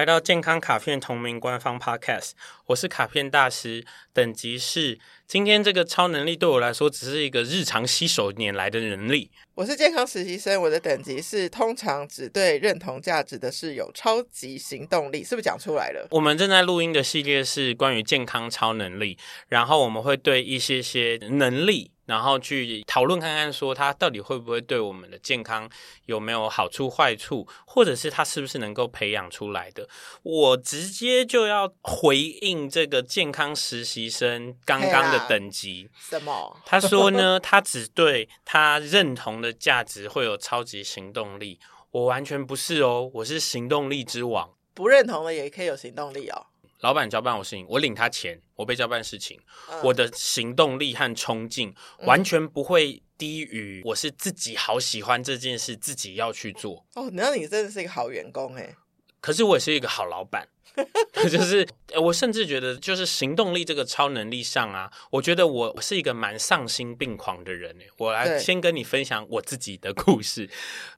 来到健康卡片同名官方 Podcast，我是卡片大师，等级是。今天这个超能力对我来说只是一个日常吸手拈来的能力。我是健康实习生，我的等级是通常只对认同价值的事有超级行动力，是不是讲出来了？我们正在录音的系列是关于健康超能力，然后我们会对一些些能力。然后去讨论看看，说它到底会不会对我们的健康有没有好处、坏处，或者是它是不是能够培养出来的？我直接就要回应这个健康实习生刚刚的等级。什么？他说呢，他只对他认同的价值会有超级行动力。我完全不是哦，我是行动力之王。不认同的也可以有行动力哦。老板交办我事情，我领他钱，我被交办事情，嗯、我的行动力和冲劲完全不会低于我是自己好喜欢这件事，自己要去做。哦，那你真的是一个好员工诶。可是我也是一个好老板。就是，我甚至觉得，就是行动力这个超能力上啊，我觉得我我是一个蛮丧心病狂的人。我来先跟你分享我自己的故事。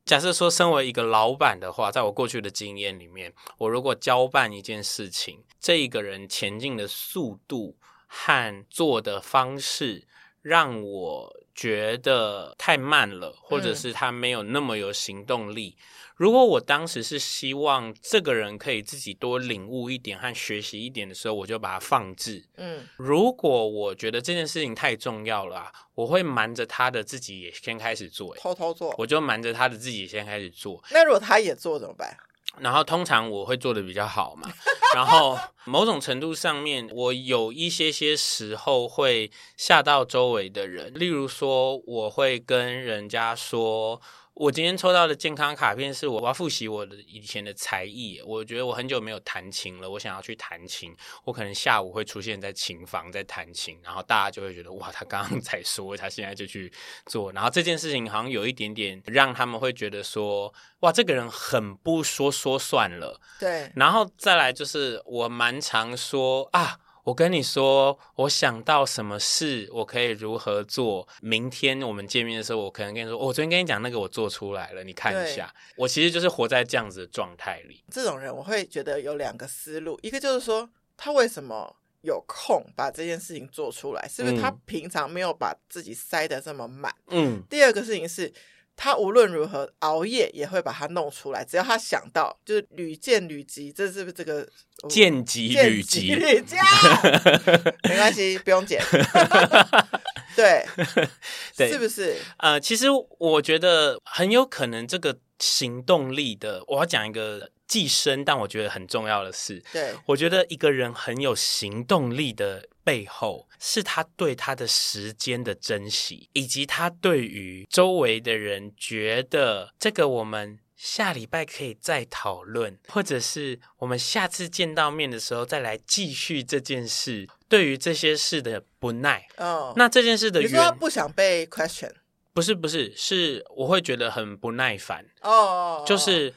假设说，身为一个老板的话，在我过去的经验里面，我如果交办一件事情，这一个人前进的速度和做的方式，让我觉得太慢了，或者是他没有那么有行动力。嗯如果我当时是希望这个人可以自己多领悟一点和学习一点的时候，我就把它放置。嗯，如果我觉得这件事情太重要了啊，我会瞒着他的自己也先开始做，偷偷做，我就瞒着他的自己先开始做。那如果他也做怎么办？然后通常我会做的比较好嘛。然后某种程度上面，我有一些些时候会吓到周围的人，例如说，我会跟人家说。我今天抽到的健康卡片是我要复习我的以前的才艺。我觉得我很久没有弹琴了，我想要去弹琴。我可能下午会出现在琴房在弹琴，然后大家就会觉得哇，他刚刚才说，他现在就去做。然后这件事情好像有一点点让他们会觉得说，哇，这个人很不说说算了。对，然后再来就是我蛮常说啊。我跟你说，我想到什么事，我可以如何做。明天我们见面的时候，我可能跟你说，我昨天跟你讲那个，我做出来了，你看一下。我其实就是活在这样子的状态里。这种人，我会觉得有两个思路，一个就是说，他为什么有空把这件事情做出来？是不是他平常没有把自己塞得这么满？嗯。第二个事情是。他无论如何熬夜也会把它弄出来，只要他想到，就是屡见屡及，这是不是这个见及屡及？屡见 没关系，不用剪。对，对，是不是？呃，其实我觉得很有可能这个行动力的，我要讲一个寄生但我觉得很重要的事。对，我觉得一个人很有行动力的。背后是他对他的时间的珍惜，以及他对于周围的人觉得这个我们下礼拜可以再讨论，或者是我们下次见到面的时候再来继续这件事。对于这些事的不耐，哦，那这件事的你说他不想被 question？不是不是，是我会觉得很不耐烦哦，就是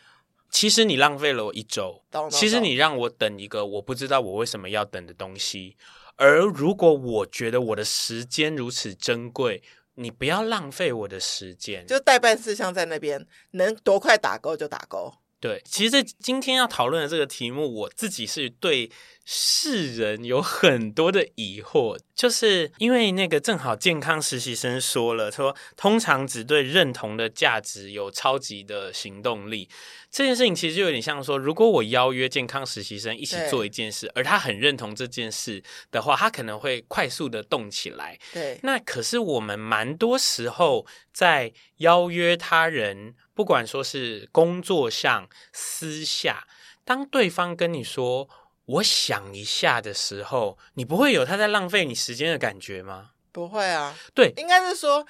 其实你浪费了我一周，其实你让我等一个我不知道我为什么要等的东西。而如果我觉得我的时间如此珍贵，你不要浪费我的时间。就代办事项在那边，能多快打勾就打勾。对，其实今天要讨论的这个题目，我自己是对世人有很多的疑惑，就是因为那个正好健康实习生说了，说通常只对认同的价值有超级的行动力。这件事情其实就有点像说，如果我邀约健康实习生一起做一件事，而他很认同这件事的话，他可能会快速的动起来。对，那可是我们蛮多时候在邀约他人，不管说是工作上、私下，当对方跟你说“我想一下”的时候，你不会有他在浪费你时间的感觉吗？不会啊，对，应该是说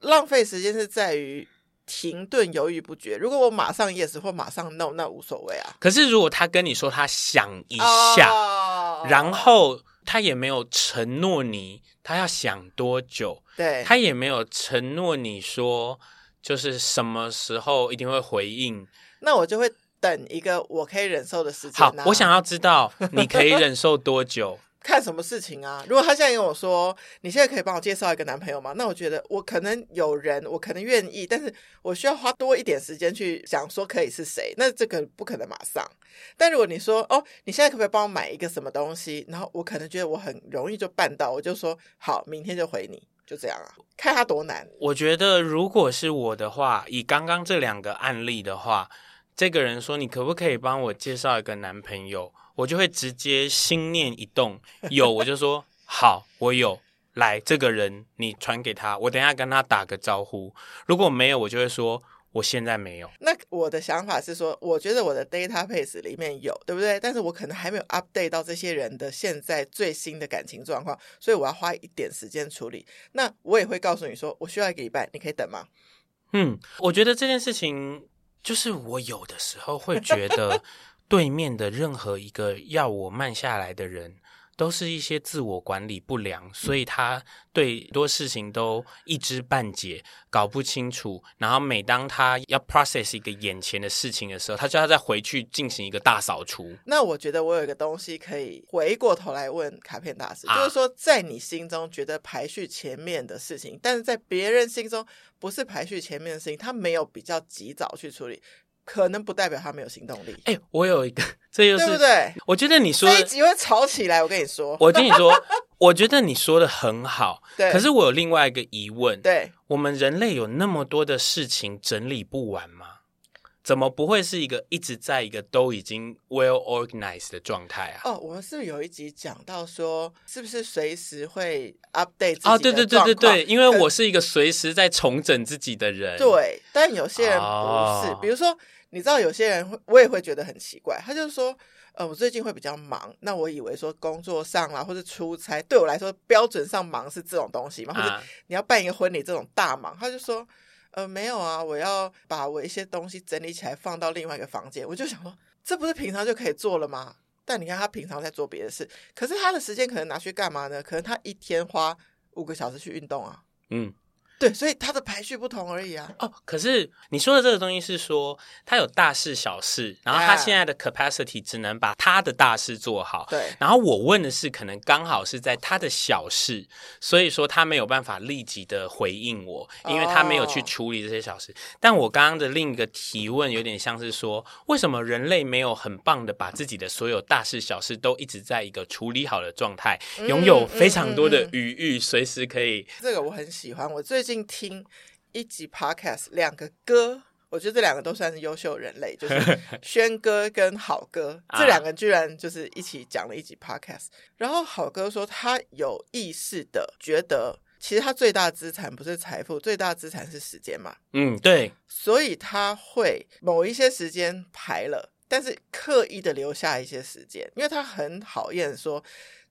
浪费时间是在于。停顿犹豫不决。如果我马上 yes 或马上 no，那无所谓啊。可是如果他跟你说他想一下，oh, 然后他也没有承诺你他要想多久，对，他也没有承诺你说就是什么时候一定会回应，那我就会等一个我可以忍受的时间啊。好，我想要知道你可以忍受多久。看什么事情啊？如果他现在跟我说，你现在可以帮我介绍一个男朋友吗？那我觉得我可能有人，我可能愿意，但是我需要花多一点时间去想说可以是谁。那这个不可能马上。但如果你说哦，你现在可不可以帮我买一个什么东西？然后我可能觉得我很容易就办到，我就说好，明天就回你，就这样啊。看他多难。我觉得如果是我的话，以刚刚这两个案例的话，这个人说你可不可以帮我介绍一个男朋友？我就会直接心念一动，有我就说 好，我有来这个人，你传给他，我等下跟他打个招呼。如果没有，我就会说我现在没有。那我的想法是说，我觉得我的 database 里面有，对不对？但是我可能还没有 update 到这些人的现在最新的感情状况，所以我要花一点时间处理。那我也会告诉你说，我需要一个礼拜，你可以等吗？嗯，我觉得这件事情就是我有的时候会觉得。对面的任何一个要我慢下来的人，都是一些自我管理不良，所以他对很多事情都一知半解，搞不清楚。然后每当他要 process 一个眼前的事情的时候，他就要再回去进行一个大扫除。那我觉得我有一个东西可以回过头来问卡片大师，啊、就是说，在你心中觉得排序前面的事情，但是在别人心中不是排序前面的事情，他没有比较及早去处理。可能不代表他没有行动力。哎、欸，我有一个，这又是对不对？我觉得你说这一集会吵起来。我跟你说，我跟你说，我觉得你说的很好。对，可是我有另外一个疑问。对，我们人类有那么多的事情整理不完吗？怎么不会是一个一直在一个都已经 well organized 的状态啊？哦，我们是不是有一集讲到说，是不是随时会 update 自己的哦，对对对对对，因为我是一个随时在重整自己的人。对，但有些人不是，哦、比如说。你知道有些人会，我也会觉得很奇怪。他就是说，呃，我最近会比较忙。那我以为说工作上啦，或者出差，对我来说标准上忙是这种东西嘛？或者你要办一个婚礼这种大忙，他就说，呃，没有啊，我要把我一些东西整理起来放到另外一个房间。我就想说，这不是平常就可以做了吗？但你看他平常在做别的事，可是他的时间可能拿去干嘛呢？可能他一天花五个小时去运动啊。嗯。对，所以它的排序不同而已啊。哦，可是你说的这个东西是说，它有大事小事，然后它现在的 capacity 只能把它的大事做好。对。然后我问的是，可能刚好是在它的小事，所以说他没有办法立即的回应我，因为他没有去处理这些小事。哦。但我刚刚的另一个提问有点像是说，为什么人类没有很棒的把自己的所有大事小事都一直在一个处理好的状态，嗯，拥有非常多的余裕，随时可以。这个我很喜欢，我最近。听一集 podcast，两个歌，我觉得这两个都算是优秀人类，就是轩哥跟好哥，这两个居然就是一起讲了一集 podcast。然后好哥说，他有意识的觉得，其实他最大资产不是财富，最大资产是时间嘛。嗯，对。所以他会某一些时间排了，但是刻意的留下一些时间，因为他很讨厌说，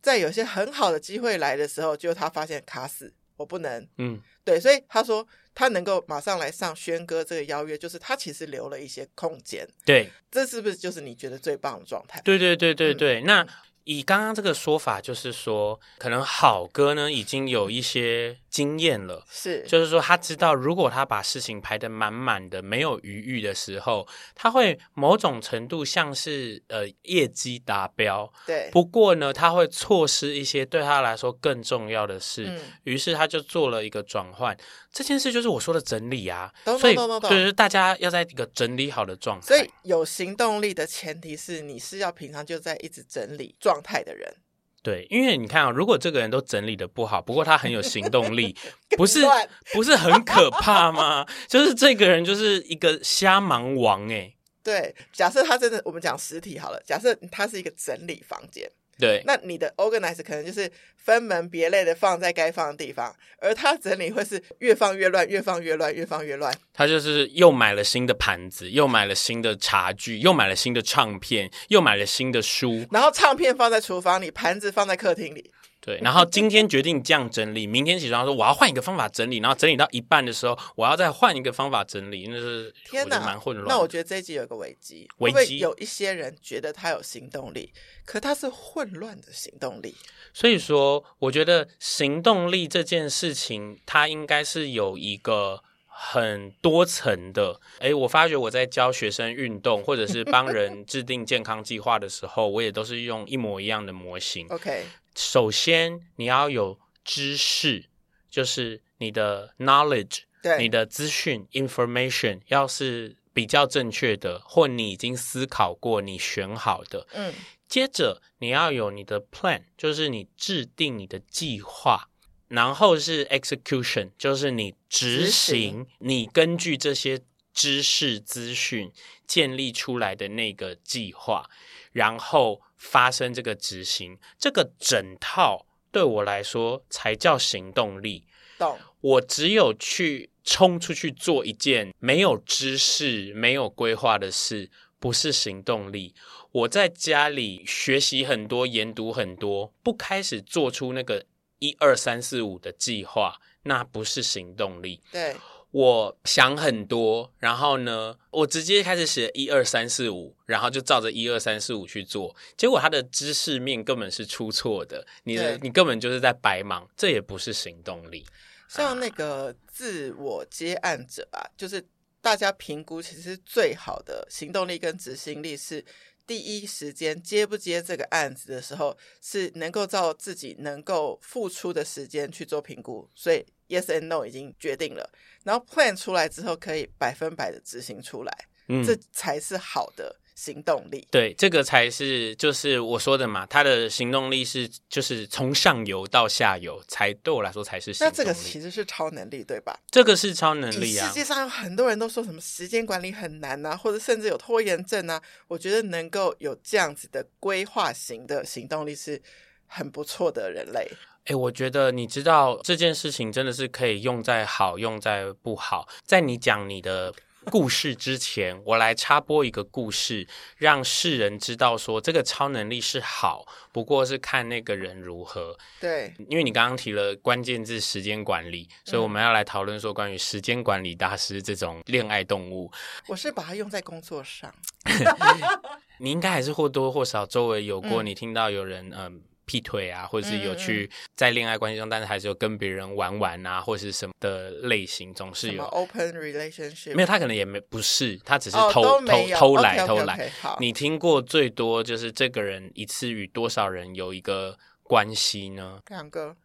在有些很好的机会来的时候，就他发现卡死。我不能，嗯，对，所以他说他能够马上来上轩哥这个邀约，就是他其实留了一些空间，对，这是不是就是你觉得最棒的状态？对对对对对，嗯、那。以刚刚这个说法，就是说，可能好歌呢已经有一些经验了，是，就是说他知道，如果他把事情排得满满的，没有余裕的时候，他会某种程度像是呃业绩达标，对。不过呢，他会错失一些对他来说更重要的事，嗯、于是他就做了一个转换。这件事就是我说的整理啊，所以就是大家要在一个整理好的状态。所以有行动力的前提是你是要平常就在一直整理状态的人。对，因为你看啊，如果这个人都整理的不好，不过他很有行动力，不是不是很可怕吗？就是这个人就是一个瞎忙王哎。对，假设他真的，我们讲实体好了，假设他是一个整理房间。对，那你的 organize 可能就是分门别类的放在该放的地方，而他整理会是越放越乱，越放越乱，越放越乱。他就是又买了新的盘子，又买了新的茶具，又买了新的唱片，又买了新的书，然后唱片放在厨房里，盘子放在客厅里。对，然后今天决定这样整理，明天起床说我要换一个方法整理，然后整理到一半的时候，我要再换一个方法整理，那是天哪，蛮混乱。那我觉得这一集有个危机，危机，有一些人觉得他有行动力，可他是混乱的行动力。所以说，我觉得行动力这件事情，它应该是有一个很多层的。诶，我发觉我在教学生运动，或者是帮人制定健康计划的时候，我也都是用一模一样的模型。OK，首先你要有知识，就是你的 knowledge，对，你的资讯 information 要是比较正确的，或你已经思考过，你选好的，嗯。接着你要有你的 plan，就是你制定你的计划，然后是 execution，就是你执行，你根据这些知识资讯建立出来的那个计划，然后发生这个执行，这个整套对我来说才叫行动力。懂。我只有去冲出去做一件没有知识、没有规划的事。不是行动力。我在家里学习很多，研读很多，不开始做出那个一二三四五的计划，那不是行动力。对，我想很多，然后呢，我直接开始写一二三四五，然后就照着一二三四五去做，结果他的知识面根本是出错的，你的你根本就是在白忙，这也不是行动力。像那个自我接案者啊，就是。大家评估其实最好的行动力跟执行力是第一时间接不接这个案子的时候，是能够照自己能够付出的时间去做评估，所以 yes and no 已经决定了，然后 plan 出来之后可以百分百的执行出来，嗯，这才是好的。行动力，对，这个才是就是我说的嘛，他的行动力是就是从上游到下游才对我来说才是行动力。那这个其实是超能力，对吧？这个是超能力啊！世界上有很多人都说什么时间管理很难啊，或者甚至有拖延症啊。我觉得能够有这样子的规划型的行动力是很不错的人类。哎，我觉得你知道这件事情真的是可以用在好，用在不好。在你讲你的。故事之前，我来插播一个故事，让世人知道说这个超能力是好，不过是看那个人如何。对，因为你刚刚提了关键字时间管理，所以我们要来讨论说关于时间管理大师这种恋爱动物。我是把它用在工作上，你应该还是或多或少周围有过，你听到有人嗯。呃劈腿啊，或者是有去在恋爱关系中，但是还是有跟别人玩玩啊，或者是什么的类型，总是有 open relationship。没有，他可能也没不是，他只是偷、哦、偷偷来 okay, okay, okay, 偷来。你听过最多就是这个人一次与多少人有一个关系呢？两个，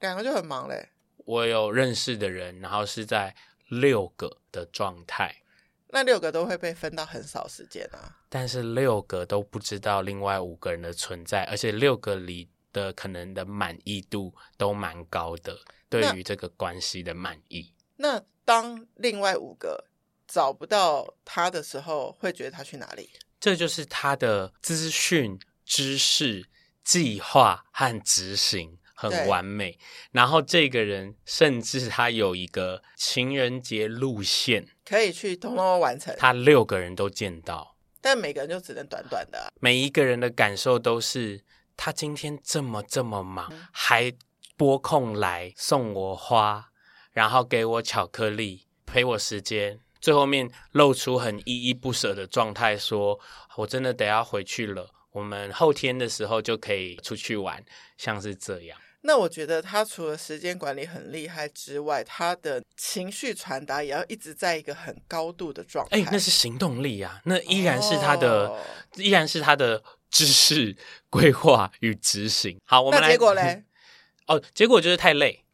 两个就很忙嘞。我有认识的人，然后是在六个的状态。那六个都会被分到很少时间啊，但是六个都不知道另外五个人的存在，而且六个里的可能的满意度都蛮高的，对于这个关系的满意。那当另外五个找不到他的时候，会觉得他去哪里？这就是他的资讯、知识、计划和执行。很完美，然后这个人甚至他有一个情人节路线，可以去通通完成。他六个人都见到，但每个人就只能短短的啊。每一个人的感受都是，他今天这么这么忙，嗯，还拨空来送我花，然后给我巧克力，陪我时间，最后面露出很依依不舍的状态，说我真的得要回去了，我们后天的时候就可以出去玩，像是这样。那我觉得他除了时间管理很厉害之外，他的情绪传达也要一直在一个很高度的状态。哎、欸，那是行动力啊，那依然是他的，哦、依然是他的知识 规划与执行。好，我们来。结果嘞？哦，结果就是太累。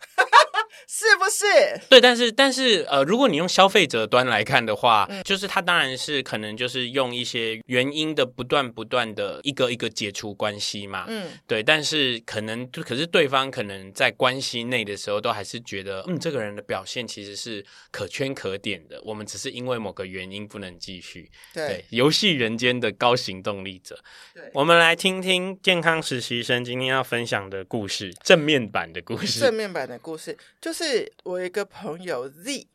是不是？对，但是但是呃，如果你用消费者端来看的话，嗯，就是他当然是可能就是用一些原因的不断不断的一个一个解除关系嘛，嗯，对，但是可能可是对方可能在关系内的时候都还是觉得，嗯，这个人的表现其实是可圈可点的，我们只是因为某个原因不能继续。对，对，游戏人间的高行动力者，对，我们来听听健康实习生今天要分享的故事，正面版的故事，正面版的故事就。是我一个朋友 Z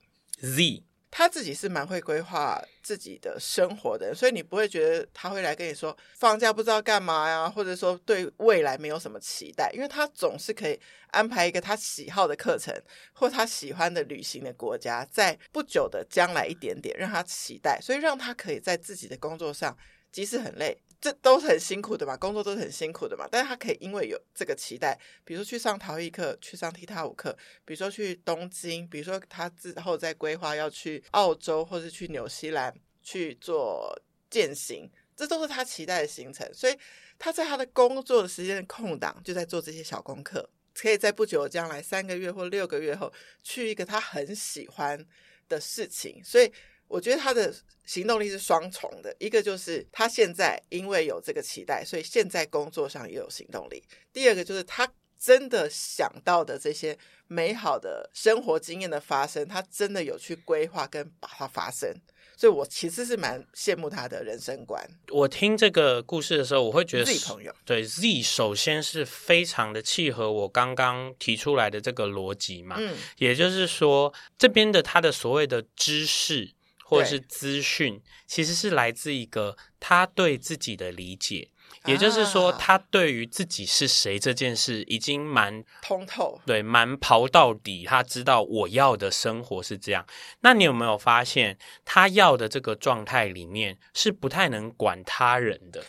Z，他自己是蛮会规划自己的生活的，所以你不会觉得他会来跟你说放假不知道干嘛呀，或者说对未来没有什么期待，因为他总是可以安排一个他喜好的课程或他喜欢的旅行的国家，在不久的将来一点点让他期待，所以让他可以在自己的工作上，即使很累，这都是很辛苦的嘛，工作都是很辛苦的嘛。但是他可以因为有这个期待，比如说去上陶艺课，去上踢踏舞课，比如说去东京，比如说他之后再规划要去澳洲或是去纽西兰去做健行，这都是他期待的行程。所以他在他的工作的时间的空档，就在做这些小功课，可以在不久的将来三个月或六个月后去一个他很喜欢的事情。所以。我觉得他的行动力是双重的，一个就是他现在因为有这个期待，所以现在工作上也有行动力；第二个就是他真的想到的这些美好的生活经验的发生，他真的有去规划跟把它发生。所以我其实是蛮羡慕他的人生观。我听这个故事的时候，我会觉得 Z 朋友对 Z 首先是非常的契合我刚刚提出来的这个逻辑嘛，嗯，也就是说这边的他的所谓的知识。或者是资讯，其实是来自一个他对自己的理解。也就是说，他对于自己是谁这件事已经蛮通透，对，蛮刨到底。他知道我要的生活是这样。那你有没有发现，他要的这个状态里面是不太能管他人的，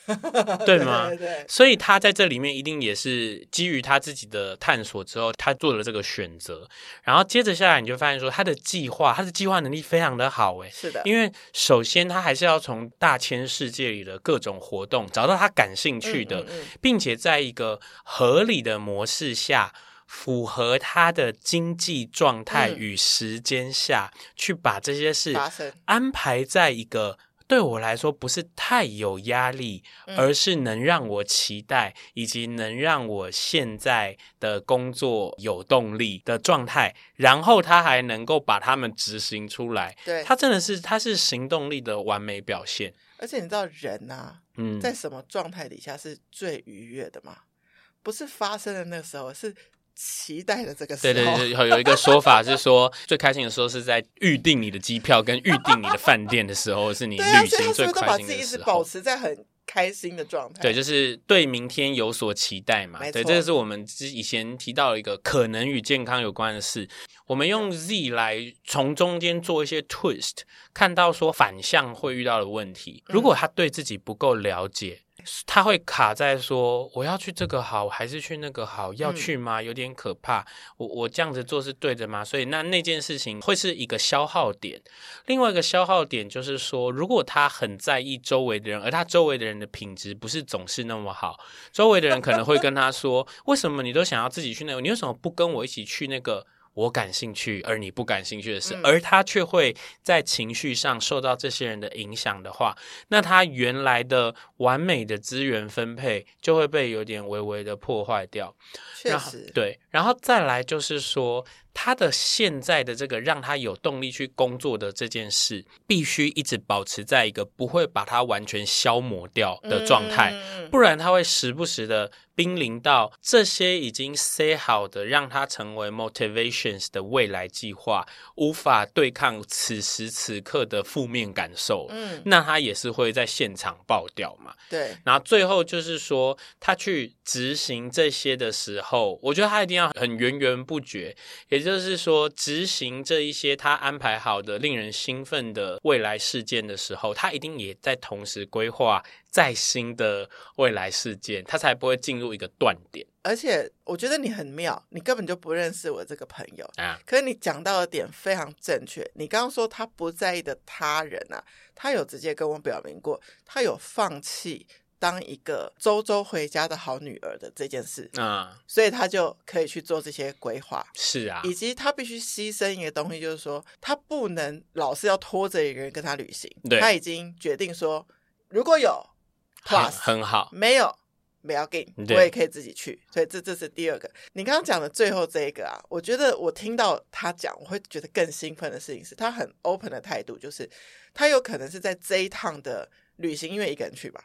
对吗？对，对，对。所以他在这里面一定也是基于他自己的探索之后，他做了这个选择。然后接着下来，你就发现说，他的计划，他的计划能力非常的好，诶，是的。因为首先他还是要从大千世界里的各种活动找到他感兴趣的，并且在一个合理的模式下，符合他的经济状态与时间下去把这些事安排在一个。对我来说不是太有压力，而是能让我期待，以及能让我现在的工作有动力的状态，然后他还能够把他们执行出来。对，他真的是，他是行动力的完美表现。而且你知道人啊，嗯，在什么状态底下是最愉悦的吗？不是发生的那个时候，是。期待的这个时候，对对对，有有一个说法是说，最开心的时候是在预定你的机票跟预定你的饭店的时候，是你旅行最开心的时候。都把自己一直保持在很开心的状态。对，就是对明天有所期待嘛。对，这是我们以前提到一个可能与健康有关的事。我们用 Z 来从中间做一些 twist，看到说反向会遇到的问题。如果他对自己不够了解。他会卡在说，我要去这个好还是去那个好？要去吗？有点可怕。我我这样子做是对的吗？所以那那件事情会是一个消耗点。另外一个消耗点就是说，如果他很在意周围的人，而他周围的人的品质不是总是那么好，周围的人可能会跟他说：为什么你都想要自己去那个？你为什么不跟我一起去那个？我感兴趣，而你不感兴趣的事，嗯、而他却会在情绪上受到这些人的影响的话，那他原来的完美的资源分配就会被有点微微的破坏掉。确实，对，然后再来就是说。他的现在的这个让他有动力去工作的这件事，必须一直保持在一个不会把它完全消磨掉的状态，不然他会时不时的濒临到这些已经 say 好的让他成为 motivations 的未来计划无法对抗此时此刻的负面感受，嗯，那他也是会在现场爆掉嘛。对，然后最后就是说他去执行这些的时候，我觉得他一定要很源源不绝，也。也就是说，执行这一些他安排好的、令人兴奋的未来事件的时候，他一定也在同时规划再新的未来事件，他才不会进入一个断点。而且，我觉得你很妙，你根本就不认识我这个朋友啊。可是你讲到的点非常正确。你刚刚说他不在意的他人啊，他有直接跟我表明过，他有放弃。当一个周周回家的好女儿的这件事啊，所以他就可以去做这些规划。是啊，以及他必须牺牲一个东西，就是说他不能老是要拖着一个人跟他旅行。对，他已经决定说，如果有 plus 很好，没有不要紧，我也可以自己去。所以这这是第二个。你刚刚讲的最后这一个啊，我觉得我听到他讲，我会觉得更兴奋的事情是他很 open 的态度，就是他有可能是在这一趟的旅行，因为一个人去吧。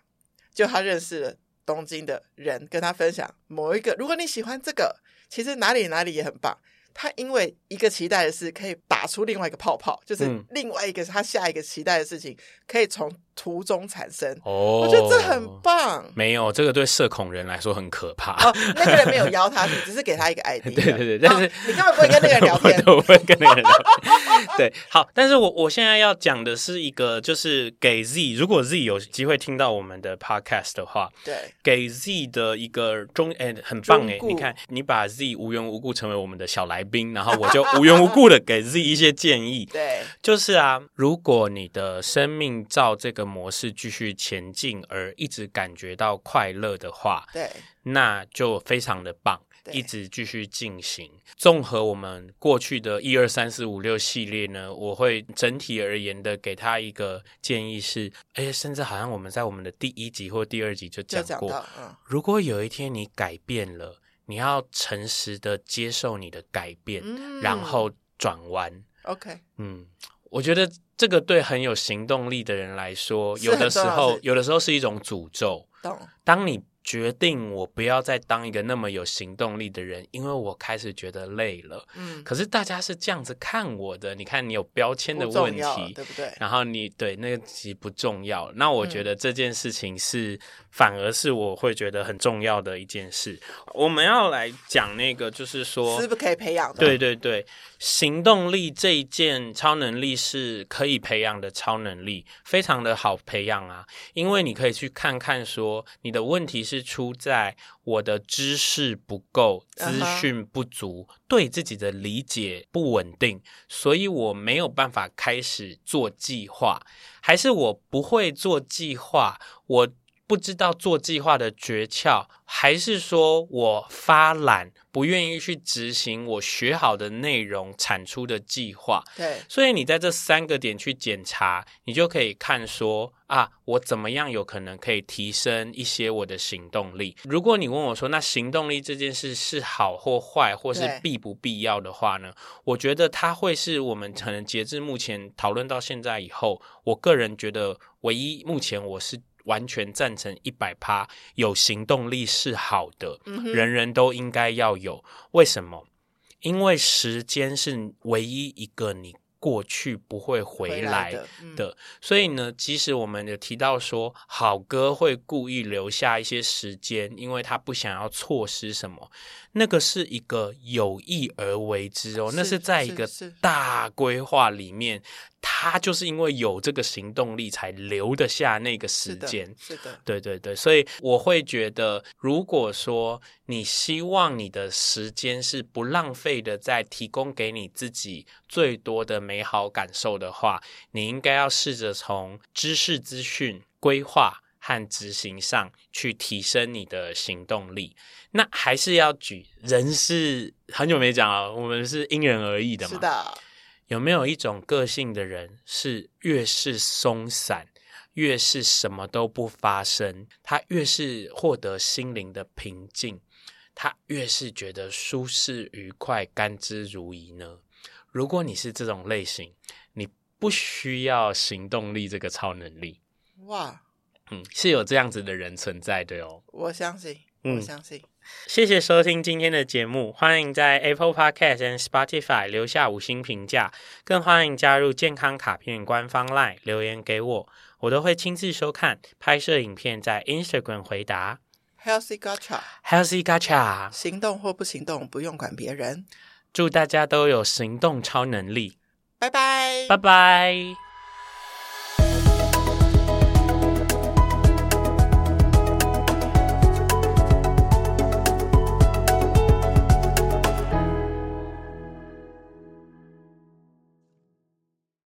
就他认识了东京的人，跟他分享某一个。如果你喜欢这个，其实哪里哪里也很棒。他因为一个期待的是，可以打出另外一个泡泡，就是另外一个他下一个期待的事情，可以从途中产生。哦，我觉得这很棒。没有，这个对社恐人来说很可怕。哦，那个人没有邀他，只是给他一个 idea。对对对，但是你根本不会跟那个人聊天，我不会跟那个人聊天。对，好，但是我我现在要讲的是一个，就是给 Z，如果 Z 有机会听到我们的 podcast 的话，对，给 Z 的一个中，哎，很棒哎，你看，你把 Z 无缘无故成为我们的小来宾，然后我就无缘无故的给 Z 一些建议。对，就是啊，如果你的生命照这个模式继续前进，而一直感觉到快乐的话，对，那就非常的棒，一直继续进行。综合我们过去的一二三四五六系列呢，我会整体而言的给他一个建议是，哎，甚至好像我们在我们的第一集或第二集就讲过，嗯，如果有一天你改变了，你要诚实的接受你的改变，嗯，然后转弯。OK，嗯，我觉得这个对很有行动力的人来说，有的时候，有的时候是一种诅咒。懂。当你决定我不要再当一个那么有行动力的人，因为我开始觉得累了。嗯，可是大家是这样子看我的，你看你有标签的问题，对不对？然后你对那个其实不重要。那我觉得这件事情是，嗯、反而是我会觉得很重要的一件事。我们要来讲那个，就是说是不是可以培养的？对对对，行动力这一件超能力是可以培养的超能力，非常的好培养啊，因为你可以去看看说你的问题是。是出在我的知识不够，资讯不足，uh huh. 对自己的理解不稳定，所以我没有办法开始做计划，还是我不会做计划，我不知道做计划的诀窍，还是说我发懒，不愿意去执行我学好的内容产出的计划。对，所以你在这三个点去检查，你就可以看说啊，我怎么样有可能可以提升一些我的行动力。如果你问我说，那行动力这件事是好或坏，或是必不必要的话呢？我觉得它会是我们可能截至目前讨论到现在以后，我个人觉得唯一目前我是。完全赞成一百趴，有行动力是好的，嗯、人人都应该要有。为什么？因为时间是唯一一个你过去不会回来的，来的嗯、所以呢，即使我们有提到说，好哥会故意留下一些时间，因为他不想要错失什么。那个是一个有意而为之哦，是那是在一个大规划里面，他就是因为有这个行动力才留得下那个时间。是的，是的，对对对，所以我会觉得，如果说你希望你的时间是不浪费的，在提供给你自己最多的美好感受的话，你应该要试着从知识资讯规划。和执行上去提升你的行动力，那还是要举人是很久没讲了，我们是因人而异的嘛。是的，有没有一种个性的人是越是松散，越是什么都不发生，他越是获得心灵的平静，他越是觉得舒适愉快、甘之如饴呢？如果你是这种类型，你不需要行动力这个超能力。哇！嗯，是有这样子的人存在的哦。我相信，我相信。嗯，谢谢收听今天的节目，欢迎在 Apple Podcast 和 Spotify 留下五星评价，更欢迎加入健康卡片官方 LINE 留言给我，我都会亲自收看，拍摄影片在 Instagram 回答。Healthy Gacha，Healthy Gacha，行动或不行动，不用管别人。祝大家都有行动超能力。拜拜，拜拜。